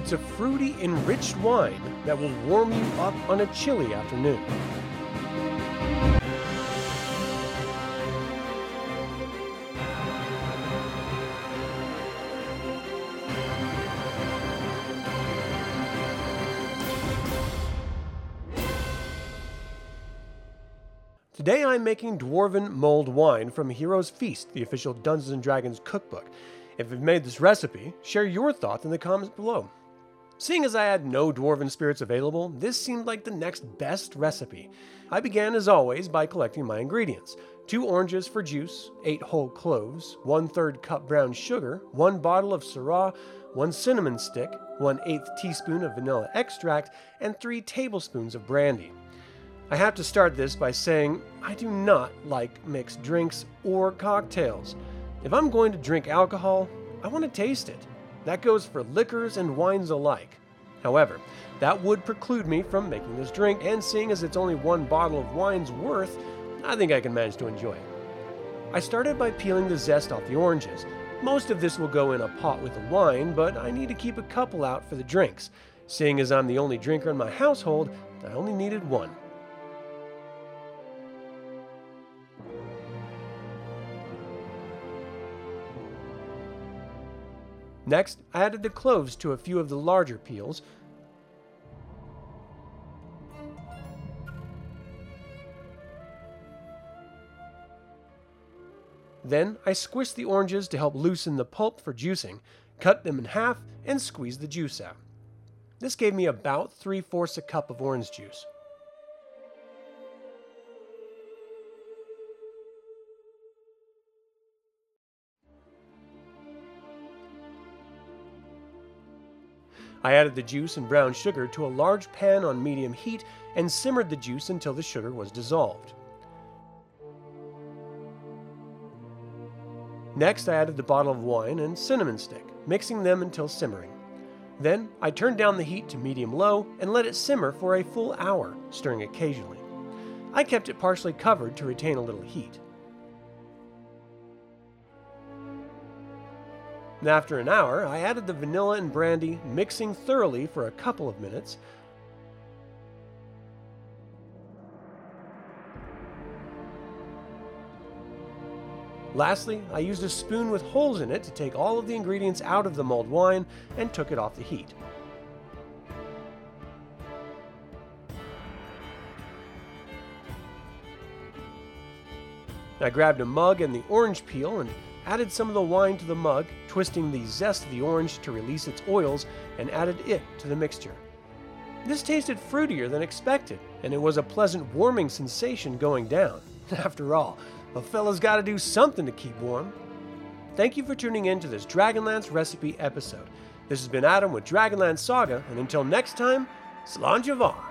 It's a fruity, enriched wine that will warm you up on a chilly afternoon. Today I'm making Dwarven Mulled Wine from Heroes' Feast, the official Dungeons & Dragons cookbook. If you've made this recipe, share your thoughts in the comments below. Seeing as I had no Dwarven spirits available, this seemed like the next best recipe. I began as always by collecting my ingredients. Two oranges for juice, eight whole cloves, one third cup brown sugar, one bottle of Syrah, one cinnamon stick, one eighth teaspoon of vanilla extract, and three tablespoons of brandy. I have to start this by saying I do not like mixed drinks or cocktails. If I'm going to drink alcohol, I want to taste it. That goes for liquors and wines alike. However, that would preclude me from making this drink, and seeing as it's only one bottle of wine's worth, I think I can manage to enjoy it. I started by peeling the zest off the oranges. Most of this will go in a pot with the wine, but I need to keep a couple out for the drinks. Seeing as I'm the only drinker in my household, I only needed one. Next, I added the cloves to a few of the larger peels. Then I squished the oranges to help loosen the pulp for juicing, cut them in half, and squeezed the juice out. This gave me about 3 fourths a cup of orange juice. I added the juice and brown sugar to a large pan on medium heat and simmered the juice until the sugar was dissolved. Next, I added the bottle of wine and cinnamon stick, mixing them until simmering. Then, I turned down the heat to medium low and let it simmer for a full hour, stirring occasionally. I kept it partially covered to retain a little heat. After an hour, I added the vanilla and brandy, mixing thoroughly for a couple of minutes. Lastly, I used a spoon with holes in it to take all of the ingredients out of the mulled wine and took it off the heat. I grabbed a mug and the orange peel and added some of the wine to the mug, twisting the zest of the orange to release its oils, and added it to the mixture. This tasted fruitier than expected, and it was a pleasant warming sensation going down. After all, a fella's got to do something to keep warm. Thank you for tuning in to this Dragonlance recipe episode. This has been Adam with Dragonlance Saga, and until next time, Slán